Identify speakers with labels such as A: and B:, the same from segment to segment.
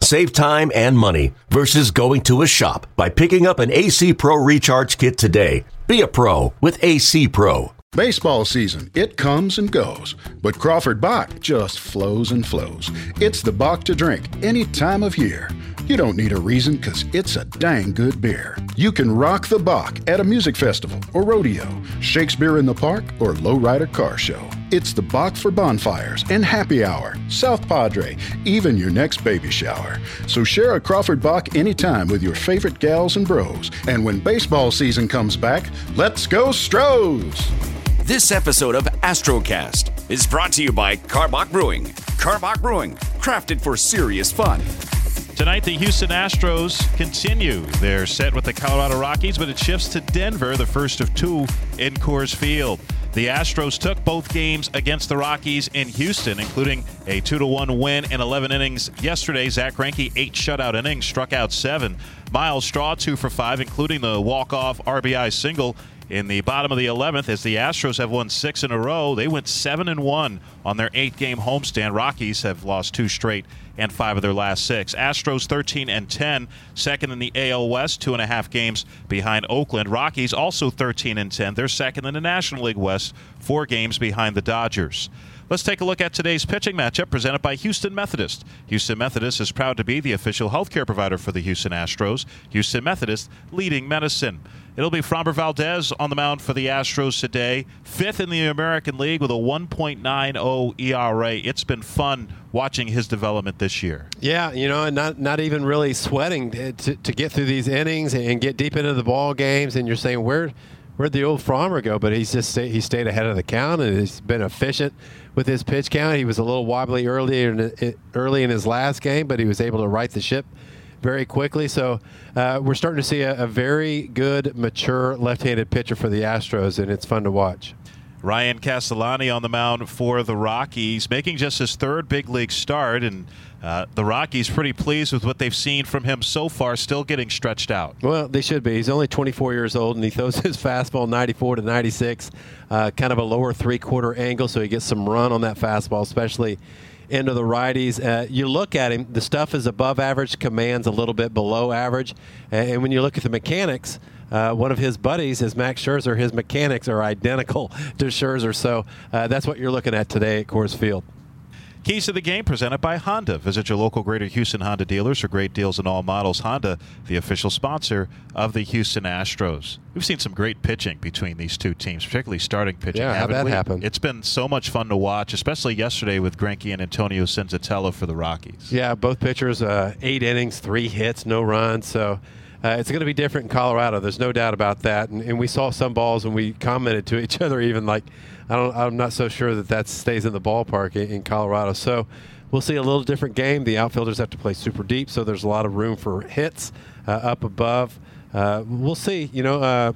A: Save time and money versus going to a shop by picking up an AC Pro Recharge Kit today. Be a pro with AC Pro.
B: Baseball season, it comes and goes, but Crawford Bock just flows and flows. It's the Bock to drink any time of year. You don't need a reason because it's a dang good beer. You can rock the Bock at a music festival or rodeo, Shakespeare in the Park, or lowrider car show. It's the Bock for bonfires and happy hour, South Padre, even your next baby shower. So share a Crawford Bock anytime with your favorite gals and bros. And when baseball season comes back, let's go Stros!
C: This episode of Astrocast is brought to you by Karbach Brewing. Karbach Brewing, crafted for serious fun.
D: Tonight, the Houston Astros continue their set with the Colorado Rockies, but it shifts to Denver, the first of two in Coors Field. The Astros took both games against the Rockies in Houston, including a 2 1 win in 11 innings yesterday. Zack Greinke, eight shutout innings, struck out seven. Myles Straw, two for five, including the walk off RBI single in the bottom of the 11th as the Astros have won six in a row. They went 7 and 1 on their eight game homestand. Rockies have lost two straight and five of their last six. Astros 13 and 10, second in the AL West, two and a half games behind Oakland. Rockies also 13 and 10. They're second in the National League West, four games behind the Dodgers. Let's take a look at today's pitching matchup presented by Houston Methodist. Houston Methodist is proud to be the official healthcare provider for the Houston Astros. Houston Methodist leading medicine. It'll be Framber Valdez on the mound for the Astros today, fifth in the American League with a 1.90 ERA. It's been fun watching his development this year.
E: Yeah, you know, and not not even really sweating to, to get through these innings and get deep into the ball games. And you're saying where where'd the old Framber go? But he's just he stayed ahead of the count and he's been efficient with his pitch count. He was a little wobbly earlier in, early in his last game, but he was able to right the ship very quickly. So uh, we're starting to see a, a very good, mature left-handed pitcher for the Astros, and it's fun to watch.
D: Ryan Castellani on the mound for the Rockies, making just his third big league start, and uh, the Rockies pretty pleased with what they've seen from him so far. Still getting stretched out.
E: Well, they should be. He's only 24 years old, and he throws his fastball 94 to 96, uh, kind of a lower three-quarter angle, so he gets some run on that fastball, especially into the righties. Uh, you look at him, the stuff is above average, commands a little bit below average. And, when you look at the mechanics, uh, one of his buddies is Max Scherzer. His mechanics are identical to Scherzer. So uh, that's what you're looking at today at Coors Field.
D: Keys to the game presented by Honda. Visit your local Greater Houston Honda dealers for great deals on all models. Honda, the official sponsor of the Houston Astros. We've seen some great pitching between these two teams, particularly starting pitching.
E: Yeah, how that happened?
D: It's been so much fun to watch, especially yesterday with Greinke and Antonio Senzatela for the Rockies.
E: Yeah, both pitchers, uh, eight innings, three hits, no runs. So uh, it's going to be different in Colorado. There's no doubt about that. And, and, we saw some balls, and we commented to each other, even like, I don't, I'm not so sure that that stays in the ballpark in, in Colorado. So we'll see a little different game. The outfielders have to play super deep, so there's a lot of room for hits uh, up above. Uh, we'll see. You know, uh,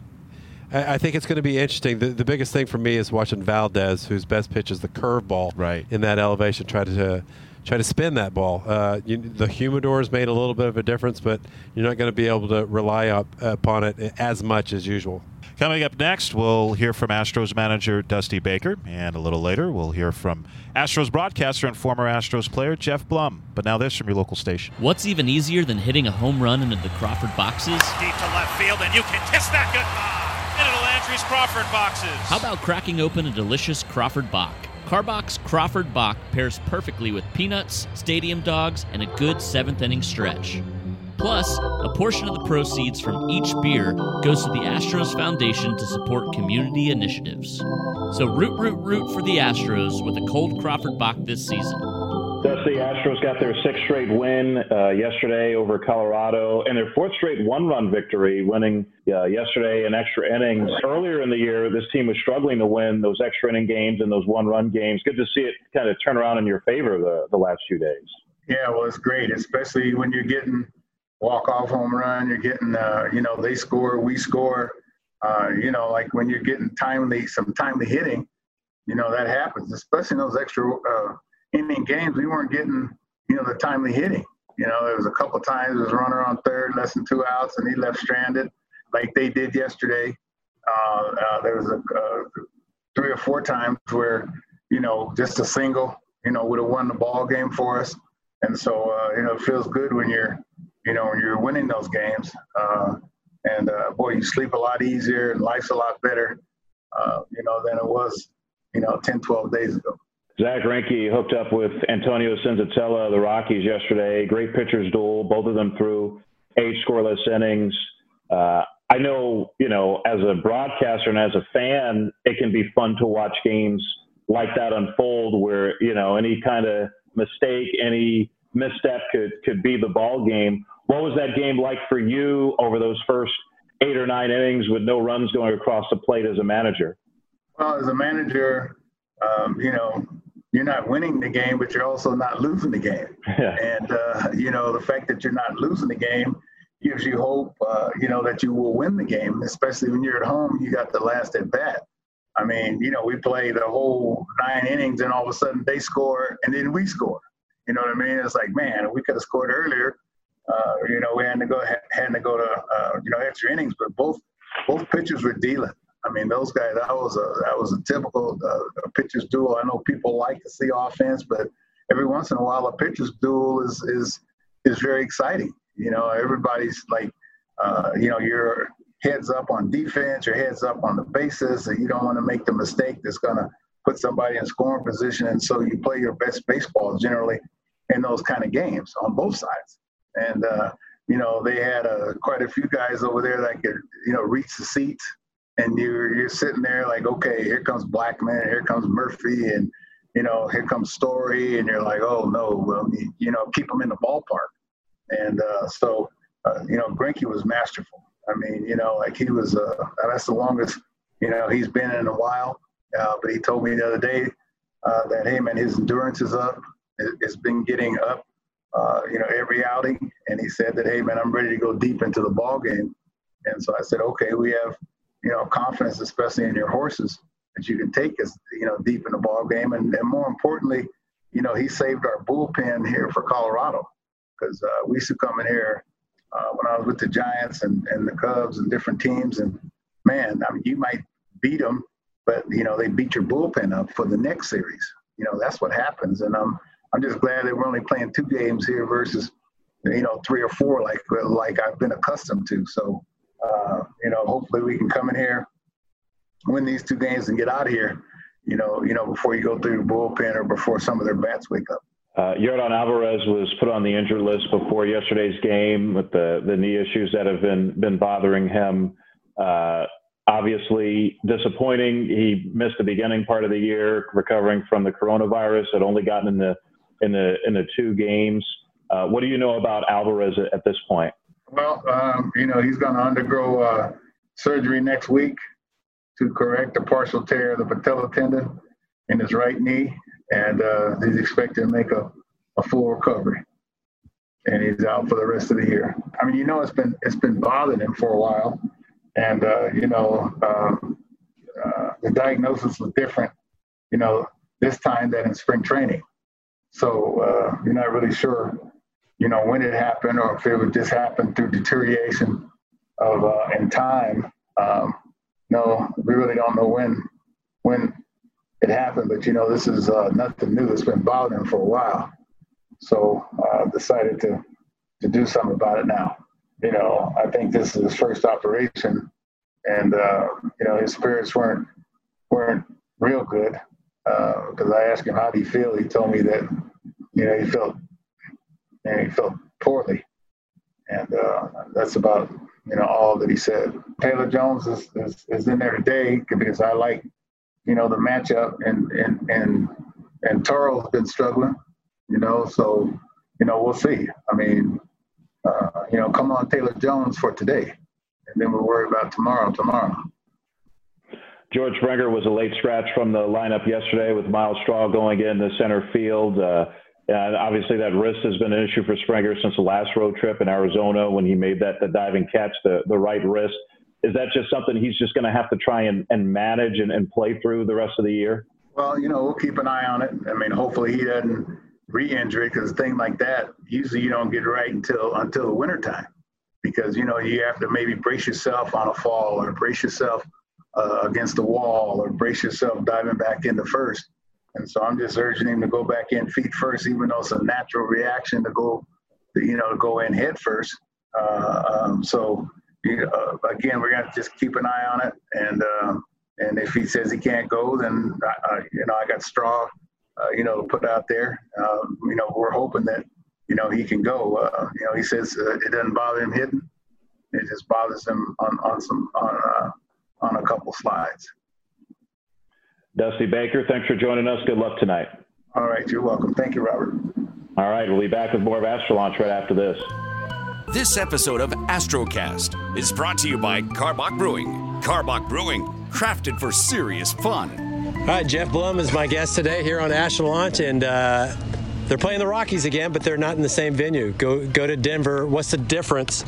E: I, I, think it's going to be interesting. The, the, biggest thing for me is watching Valdez, whose best pitch is the curveball,
D: right.
E: in that elevation, try to try to spin that ball. Uh, you, the humidors made a little bit of a difference, but you're not going to be able to rely up, upon it as much as usual.
D: Coming up next, we'll hear from Astros manager Dusty Baker, and a little later, we'll hear from Astros broadcaster and former Astros player Geoff Blum. But now this from your local station.
F: What's even easier than hitting a home run into the Crawford boxes?
G: Deep to left field, and you can kiss that goodbye into the Landry's Crawford boxes.
F: How about cracking open a delicious Crawford Bock? Karbach's Crawford Bock pairs perfectly with peanuts, stadium dogs, and a good seventh inning stretch. Plus, a portion of the proceeds from each beer goes to the Astros Foundation to support community initiatives. So root, root, root for the Astros with a cold Crawford Bock this season.
H: Dusty Astros got their sixth straight win uh, yesterday over Colorado and their fourth straight one run victory, winning uh, yesterday in extra innings. Earlier in the year, this team was struggling to win those extra inning games and those one run games. Good to see it kind of turn around in your favor the, the last few days.
I: Yeah, well, it's great, especially when you're getting walk off home run, you're getting, uh, you know, they score, we score. uh, you know, like when you're getting timely, some timely hitting, you know, that happens, especially in those extra uh, inning games. We weren't getting, you know, the timely hitting. You know, there was a couple times there was runner on third, less than two outs, and he left stranded, like they did yesterday. Uh, uh, there was a uh, three or four times where, you know, just a single, you know, would have won the ball game for us. And so, uh, you know, it feels good when you're, you know, when you're winning those games. Uh, and uh, boy, you sleep a lot easier and life's a lot better, you know, than it was, you know, 10, 12 days ago.
H: Zack Greinke hooked up with Antonio Senzatela of the Rockies yesterday. Great pitchers duel. Both of them threw eight scoreless innings. Uh, I know, you know, as a broadcaster and as a fan, it can be fun to watch games like that unfold where, you know, any kind of mistake, any misstep could, could be the ball game. What was that game like for you over those first eight or nine innings with no runs going across the plate as a manager?
I: Well, as a manager, um, you know, you're not winning the game, but you're also not losing the game. Yeah. And, uh, you know, the fact that you're not losing the game gives you hope, uh, you know, that you will win the game, especially when you're at home, you got the last at bat. I mean, you know, we play the whole nine innings and all of a sudden they score and then we score. You know what I mean? It's like, man, we could have scored earlier. Uh, you know, we had to go had to go to uh, you know extra innings, but both both pitchers were dealing. I mean, those guys that was a that was a typical uh, pitchers duel. I know people like to see offense, but every once in a while, a pitchers duel is is is very exciting. You know, everybody's like, uh, you know, your heads up on defense, your heads up on the bases, and you don't want to make the mistake that's going to put somebody in scoring position. And so you play your best baseball generally in those kind of games on both sides. And, uh, you know, they had uh, quite a few guys over there that could, you know, reach the seats. And you're, you're sitting there like, okay, here comes Blackmon, here comes Murphy, and, you know, here comes Story. And you're like, oh, no, well, you know, keep them in the ballpark. And uh, so, uh, you know, Greinke was masterful. I mean, you know, like he was, uh, that's the longest, you know, he's been in a while. Uh, but he told me the other day uh, that, hey, man, his endurance is up. It's been getting up, uh, you know, every outing. And he said that, hey, man, I'm ready to go deep into the ball game. And so I said, okay, we have, you know, confidence, especially in your horses, that you can take us, you know, deep in the ball game. And, and more importantly, you know, he saved our bullpen here for Colorado because uh, we used to come in here uh, when I was with the Giants and, and the Cubs and different teams. And man, I mean, you might beat them, but you know they beat your bullpen up for the next series. You know that's what happens, and I'm I'm just glad that we're only playing two games here versus you know three or four like like I've been accustomed to. So uh, you know hopefully we can come in here, win these two games, and get out of here. You know you know before you go through the bullpen or before some of their bats wake up.
H: Uh, Yordan Alvarez was put on the injured list before yesterday's game with the, the knee issues that have been been bothering him. Uh, obviously disappointing. He missed the beginning part of the year recovering from the coronavirus. Had only gotten in the in the in the two games. Uh, what do you know about Alvarez at, at this point?
I: Well, um, you know he's going to undergo uh, surgery next week to correct a partial tear of the patella tendon in his right knee, and uh, he's expected to make a, a full recovery. And he's out for the rest of the year. I mean, you know, it's been it's been bothering him for a while and uh, you know um, uh, the diagnosis was different, you know, this time than in spring training. So uh, you're not really sure, you know, when it happened or if it would just happen through deterioration of uh, in time. Um, no, we really don't know when when it happened, but you know, this is uh, nothing new. It's been bothering for a while. So I uh, decided to to do something about it now you know, I think this is his first operation, and uh, you know, his spirits weren't weren't real good because uh, I asked him how do you feel. He told me that you know he felt know, he felt poorly, and uh, that's about you know all that he said. Taylor Jones is, is, is in there today because I like you know the matchup, and and and and Toro's been struggling, you know, so you know we'll see. I mean, uh, you know, come on Taylor Jones for today, and then we'll worry about tomorrow. Tomorrow.
H: George Springer was a late scratch from the lineup yesterday with Myles Straw going in the center field. Uh, and obviously, that wrist has been an issue for Springer since the last road trip in Arizona when he made that the diving catch, the, the right wrist. is that just something he's just going to have to try and, and manage and, and play through the rest of the year?
I: Well, you know, we'll keep an eye on it. I mean, hopefully he doesn't re-injury because a thing like that usually you don't get right until until the wintertime because you know you have to maybe brace yourself on a fall or brace yourself uh, against the wall or brace yourself diving back into first. And so I'm just urging him to go back in feet first, even though it's a natural reaction to go, you know, to go in head first. Uh, um, so uh, again, we're gonna just keep an eye on it, and um, and if he says he can't go, then I, I, you know I got straw, uh, you know, to put out there. Um, you know, we're hoping that you know he can go. Uh, you know, he says uh, it doesn't bother him hitting; it just bothers him on on some on on a couple slides.
H: Dusty Baker, thanks for joining us. Good luck tonight.
I: All right, you're welcome. Thank you, Robert.
H: All right, we'll be back with more of Astro Launch right after this.
C: This episode of Astrocast is brought to you by Karbach Brewing. Karbach Brewing, crafted for serious fun.
J: All right, Geoff Blum is my guest today here on Astro Launch, and uh, they're playing the Rockies again, but they're not in the same venue. Go go to Denver. What's the difference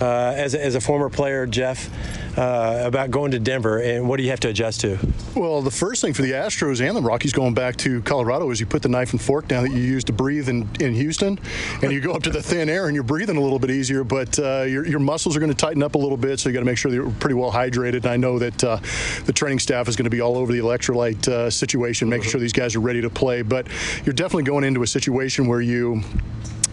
J: uh, as, a, as a former player, Geoff, uh, about going to Denver, and what do you have to adjust to?
B: Well, the first thing for the Astros and the Rockies going back to Colorado is you put the knife and fork down that you used to breathe in, in Houston, and you go up to the thin air and you're breathing a little bit easier, but uh, your, your muscles are going to tighten up a little bit, so you got to make sure that you're pretty well hydrated. And I know that uh, the training staff is going to be all over the electrolyte uh, situation, making sure these guys are ready to play. But you're definitely going into a situation where you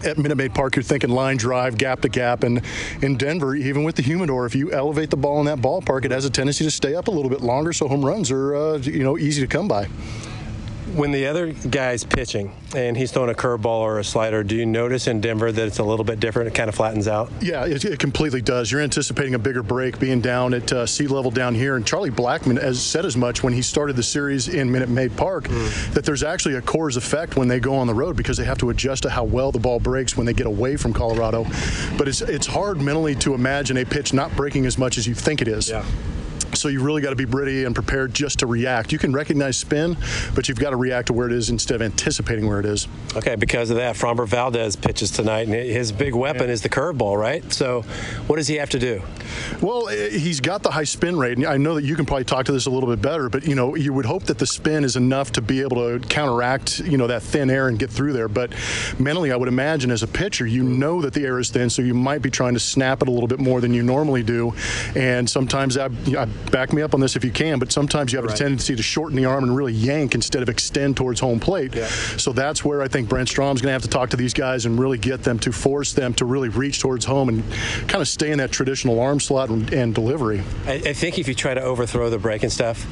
B: at Minute Maid Park, you're thinking line drive, gap to gap. And in Denver, even with the humidor, if you elevate the ball in that ballpark, it has a tendency to stay up a little bit longer. So home runs are, uh, you know, easy to come by
J: when the other guy's pitching and he's throwing a curveball or a slider, do you notice in Denver that it's a little bit different? It kind of flattens out.
B: Yeah, it, it completely does. You're anticipating a bigger break being down at uh, sea level down here, and Charlie Blackmon has said as much when he started the series in Minute Maid Park mm. that there's actually a Coors effect when they go on the road because they have to adjust to how well the ball breaks when they get away from Colorado. But it's it's hard mentally to imagine a pitch not breaking as much as you think it is.
J: Yeah.
B: So you really got to be ready and prepared just to react. You can recognize spin, but you've got to react to where it is instead of anticipating where it is.
J: Okay, because of that, Framber Valdez pitches tonight, and his big weapon yeah. is the curveball, right? So what does he have to do?
B: Well, eh, he's got the high spin rate. And I know that you can probably talk to this a little bit better, but you know, you would hope that the spin is enough to be able to counteract, you know, that thin air and get through there. But mentally, I would imagine as a pitcher, you know that the air is thin, so you might be trying to snap it a little bit more than you normally do. And sometimes I, I back me up on this if you can, but sometimes you have right. a tendency to shorten the arm and really yank instead of extend towards home plate. Yeah. So that's where I think Brent Strom's going to have to talk to these guys and really get them to force them to really reach towards home and kind of stay in that traditional arm slot and, and delivery.
J: I, I think if you try to overthrow the break and stuff,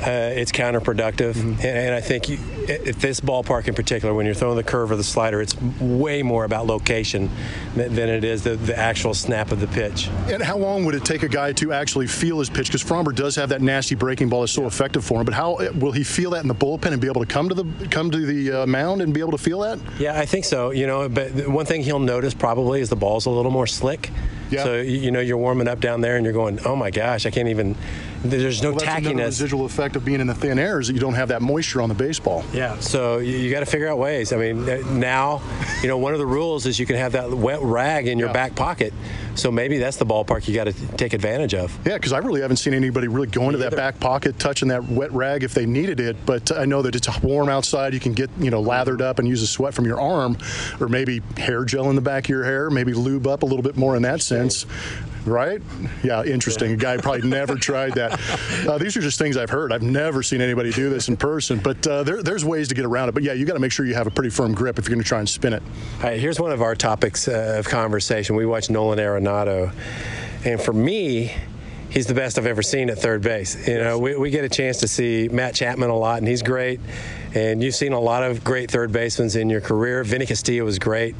J: uh, it's counterproductive. Mm-hmm. And, and, I think you, at this ballpark in particular, when you're throwing the curve or the slider, it's way more about location than, than it is the, the, actual snap of the pitch.
B: And how long would it take a guy to actually feel his pitch? Because Framber does have that nasty breaking ball that's so effective for him. But how will he feel that in the bullpen and be able to come to the come to the uh, mound and be able to feel that?
J: Yeah, I think so. You know, but one thing he'll notice probably is the ball's a little more slick. Yeah. So you know you're warming up down there and you're going, oh my gosh, I can't even. There's no
B: well, that's
J: tackiness.
B: residual effect of being in the thin air is that you don't have that moisture on the baseball.
J: Yeah. So you, you got to figure out ways. I mean, uh, now, you know, one of the rules is you can have that wet rag in your yeah. back pocket. So maybe that's the ballpark you got to take advantage of.
B: Yeah, because I really haven't seen anybody really going to that back pocket, touching that wet rag if they needed it. But I know that it's warm outside. You can get you know lathered up and use the sweat from your arm, or maybe hair gel in the back of your hair. Maybe lube up a little bit more in that sense right? Yeah, interesting. A guy probably never tried that. Uh, these are just things I've heard. I've never seen anybody do this in person, but uh, there, there's ways to get around it. But yeah, you got to make sure you have a pretty firm grip if you're going to try and spin it.
J: All right, here's one of our topics uh, of conversation. We watched Nolan Arenado, and for me, he's the best I've ever seen at third base. You know, we, we get a chance to see Matt Chapman a lot, and he's great. And you've seen a lot of great third basemen in your career. Vinny Castilla was great,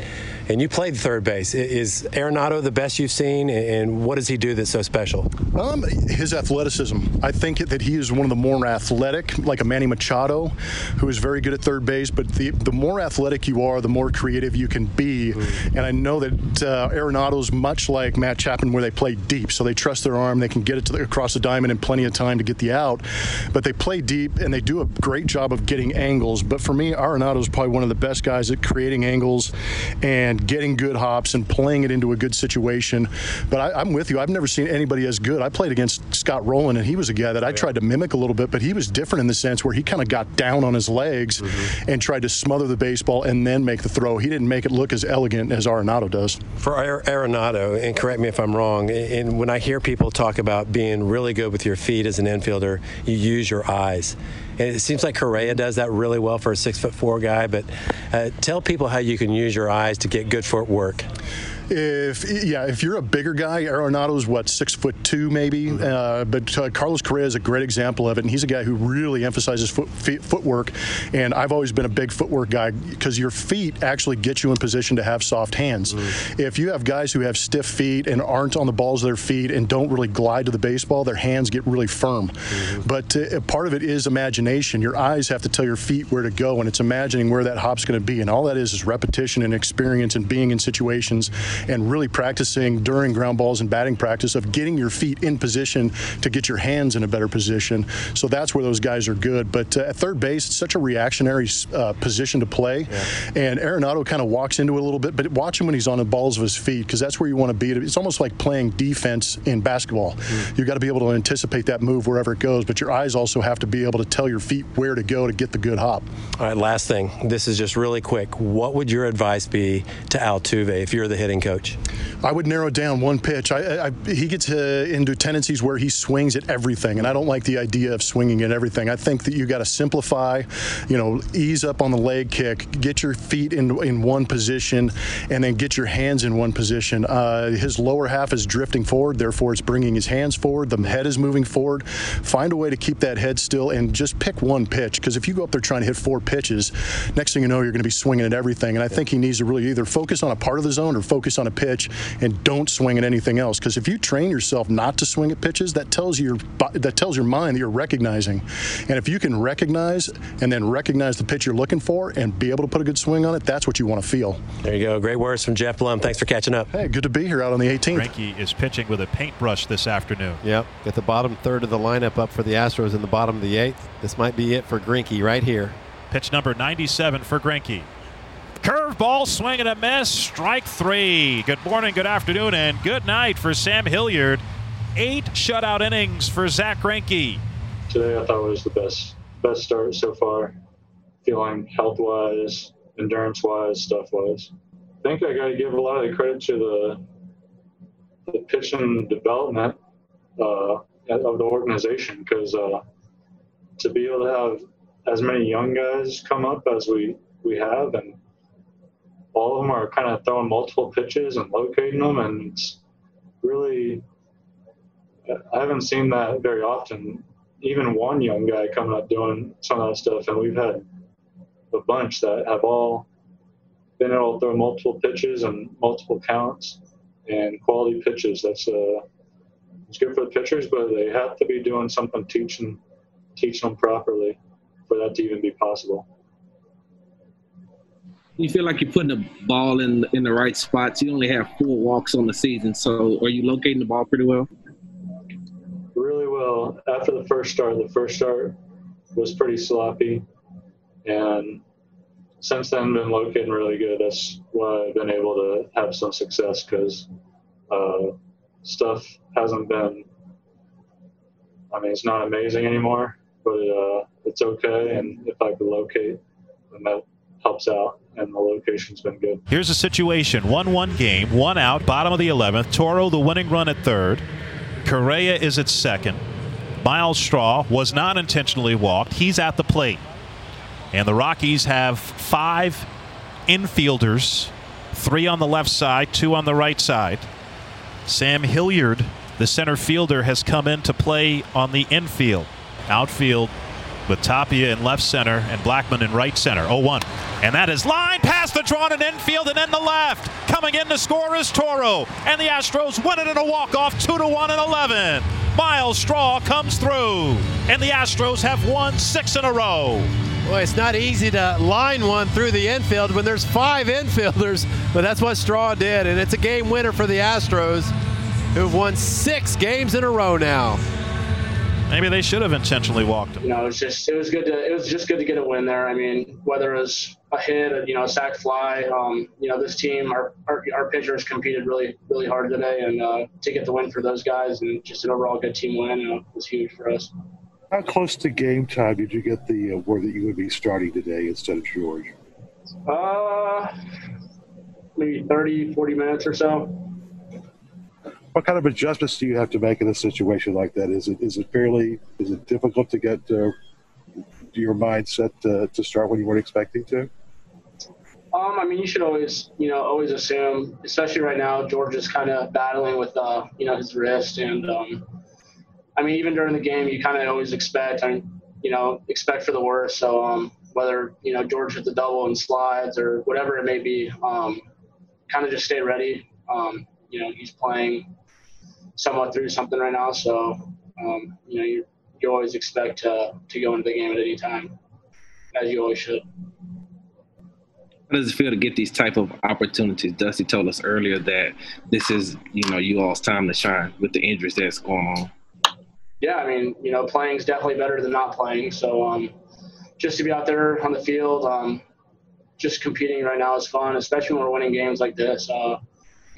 J: and you played third base. Is Arenado the best you've seen, and what does he do that's so special?
B: Um, his athleticism. I think that he is one of the more athletic, like a Manny Machado, who is very good at third base. But the the more athletic you are, the more creative you can be. Mm. And I know that uh, Arenado's much like Matt Chapman, where they play deep, so they trust their arm, they can get it the, across the diamond in plenty of time to get the out. But they play deep, and they do a great job of getting angles. But for me, Arenado is probably one of the best guys at creating angles and and getting good hops and playing it into a good situation. But I, am with you. I've never seen anybody as good. I played against Scott Rolen, and he was a guy that I tried to mimic a little bit, but he was different in the sense where he kind of got down on his legs mm-hmm. and tried to smother the baseball and then make the throw. He didn't make it look as elegant as Arenado does.
J: For Arenado, and correct me if I'm wrong, and when I hear people talk about being really good with your feet as an infielder, you use your eyes. And it seems like Correa does that really well for a six foot four guy. But uh, tell people how you can use your eyes to get good footwork.
B: If yeah, if you're a bigger guy, Arenado's what six foot two maybe, mm-hmm. uh, but uh, Carlos Correa is a great example of it, and he's a guy who really emphasizes foot, feet, footwork. And I've always been a big footwork guy because your feet actually get you in position to have soft hands. Mm-hmm. If you have guys who have stiff feet and aren't on the balls of their feet and don't really glide to the baseball, their hands get really firm. Mm-hmm. But uh, part of it is imagination. Your eyes have to tell your feet where to go, and it's imagining where that hop's going to be. And all that is is repetition and experience and being in situations and really practicing during ground balls and batting practice of getting your feet in position to get your hands in a better position. So that's where those guys are good. But uh, at third base, it's such a reactionary uh, position to play. Yeah. And Arenado kind of walks into it a little bit, but watch him when he's on the balls of his feet because that's where you want to be. It's almost like playing defense in basketball. Mm. You've got to be able to anticipate that move wherever it goes, but your eyes also have to be able to tell your feet where to go to get the good hop.
J: All right, last thing. This is just really quick. What would your advice be to Altuve if you're the hitting coach?
B: I would narrow down one pitch. I, I, he gets uh, into tendencies where he swings at everything, and I don't like the idea of swinging at everything. I think that you got to simplify, you know, ease up on the leg kick, get your feet in in one position, and then get your hands in one position. Uh, his lower half is drifting forward, therefore it's bringing his hands forward. The head is moving forward. Find a way to keep that head still, and just pick one pitch. Because if you go up there trying to hit four pitches, next thing you know, you're going to be swinging at everything. And I think he needs to really either focus on a part of the zone or focus on a pitch and don't swing at anything else. Because if you train yourself not to swing at pitches, that tells your that tells your mind that you're recognizing. And if you can recognize and then recognize the pitch you're looking for and be able to put a good swing on it, that's what you want to feel.
J: There you go. Great words from Geoff Blum. Thanks for catching up.
B: Hey, good to be here out on the 18th.
D: Greinke is pitching with a paintbrush this afternoon.
J: Yep. Get the bottom third of the lineup up for the Astros in the bottom of the eighth. This might be it for Greinke right here.
D: Pitch number 97 for Greinke. Curveball swing and a miss. Strike three. Good morning, good afternoon, and good night for Sam Hilliard. Eight shutout innings for Zack Greinke.
K: Today I thought was the best best start so far. Feeling health wise, endurance wise, stuff wise. I think I got to give a lot of the credit to the the pitching development uh, of the organization because uh, to be able to have as many young guys come up as we we have and all of them are kind of throwing multiple pitches and locating them, and it's really I haven't seen that very often. Even one young guy coming up doing some of that stuff, and we've had a bunch that have all been able to throw multiple pitches and multiple counts and quality pitches. That's uh, it's good for the pitchers, but they have to be doing something teaching teaching them properly for that to even be possible
L: you feel like you're putting the ball in in the right spots. You only have four walks on the season, so are you locating the ball pretty well?
K: Really well. After the first start, the first start was pretty sloppy, and since then been locating really good. That's why I've been able to have some success because uh, stuff hasn't been. I mean, it's not amazing anymore, but uh, it's okay. And if I could locate, then that helps out and the location's been good.
D: Here's a situation 1 1 game, one out, bottom of the 11th. Toro, the winning run at third. Correa is at second. Myles Straw was not intentionally walked. He's at the plate. And the Rockies have five infielders three on the left side, two on the right side. Sam Hilliard, the center fielder, has come in to play on the infield. Outfield with Tapia in left center and Blackmon in right center. 0 1. And that is line past the drawn and infield and in the left. Coming in to score is Toro. And the Astros win it in a walk-off 2 to 1 and 11. Myles Straw comes through. And the Astros have won six in a row.
J: Boy, it's not easy to line one through the infield when there's five infielders, but that's what Straw did. And it's a game winner for the Astros, who've won six games in a row now.
D: Maybe they should have intentionally walked him.
M: You know, it was just it was good to it was just good to get a win there. I mean, whether it was a hit, a, you know, a sac fly. Um, you know, this team, our, our, our pitchers competed really really hard today, and uh, to get the win for those guys and just an overall good team win uh, was huge for us.
N: How close to game time did you get the uh, word that you would be starting today instead of George?
M: Uh, maybe 30, 40 minutes or so.
N: What kind of adjustments do you have to make in a situation like that? Is it is it fairly is it difficult to get uh, your mindset to, to start when you weren't expecting to?
M: Um, I mean, you should always, you know, always assume, especially right now, George is kind of battling with, uh, you know, his wrist, and um, I mean, even during the game, you kind of always expect, mean, you know, expect for the worst. So um, whether you know George hits the double and slides or whatever it may be, um, kind of just stay ready. Um, you know, he's playing somewhat through something right now, so um, you know you you always expect to to go into the game at any time, as you always should.
L: How does it feel to get these type of opportunities? Dusty told us earlier that this is you know you all's time to shine with the injuries that's going on.
M: Yeah, I mean, you know, playing is definitely better than not playing. So, um, just to be out there on the field, um, just competing right now is fun, especially when we're winning games like this. Uh,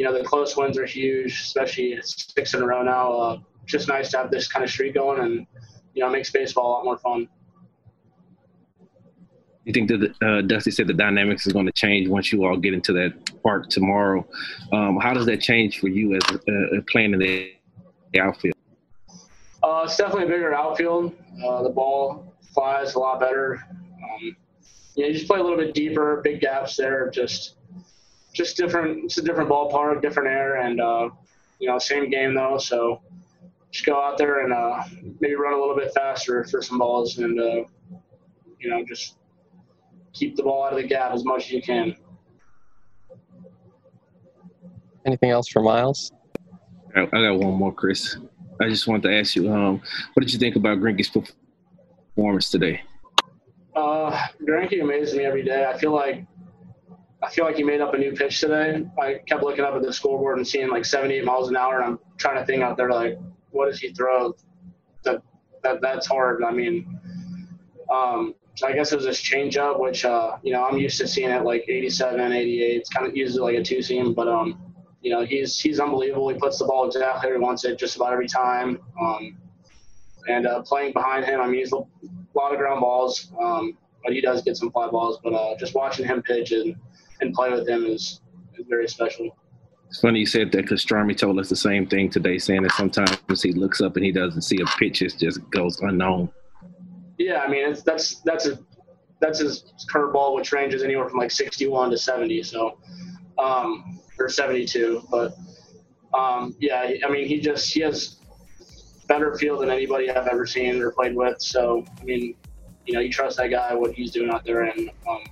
M: you know, the close wins are huge, especially six in a row now. Uh, just nice to have this kind of streak going, and you know, it makes baseball a lot more fun.
L: You think that uh, Dusty said the dynamics is going to change once you all get into that park tomorrow? Um, how does that change for you as uh, playing in the outfield?
M: Uh, it's definitely a bigger outfield. Uh, the ball flies a lot better. Um, you know, you just play a little bit deeper, big gaps there. Just, just different. It's a different ballpark, different air, and uh, you know, same game though. So just go out there and uh, maybe run a little bit faster for some balls, and uh, you know, just keep the ball out of the gap as much as you can.
O: Anything else for Myles?
L: I got one more, Chris. I just wanted to ask you, um, what did you think about Greinke's performance today?
M: Uh, Greinke amazes me every day. I feel like I feel like he made up a new pitch today. I kept looking up at the scoreboard and seeing like 78 miles an hour, and I'm trying to think out there like, what does he throw? That that that's hard. I mean, um, I guess it was this changeup, which uh, you know I'm used to seeing it like 87, 88. It's kind of usually like a two seam, but um, you know, he's he's unbelievable. He puts the ball exactly where he wants it just about every time. Um, and uh, playing behind him, I mean, he's a lot of ground balls, um, but he does get some fly balls. But uh, just watching him pitch and, and play with him is, is very special.
L: It's funny you said that because Strami told us the same thing today, saying that sometimes he looks up and he doesn't see a pitch; it just goes unknown.
M: Yeah, I mean, it's, that's that's a that's his curveball, which ranges anywhere from like 61 to 70. So, um, or 72. But um, yeah, I mean, he just he has better feel than anybody I've ever seen or played with. So I mean, you know, you trust that guy what he's doing out there, and um,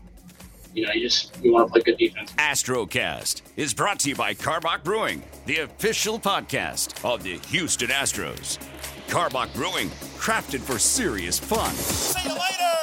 M: you know, you just you want to play good defense.
C: Astrocast is brought to you by Karbach Brewing, the official podcast of the Houston Astros. Karbach Brewing, crafted for serious fun.
G: See you later.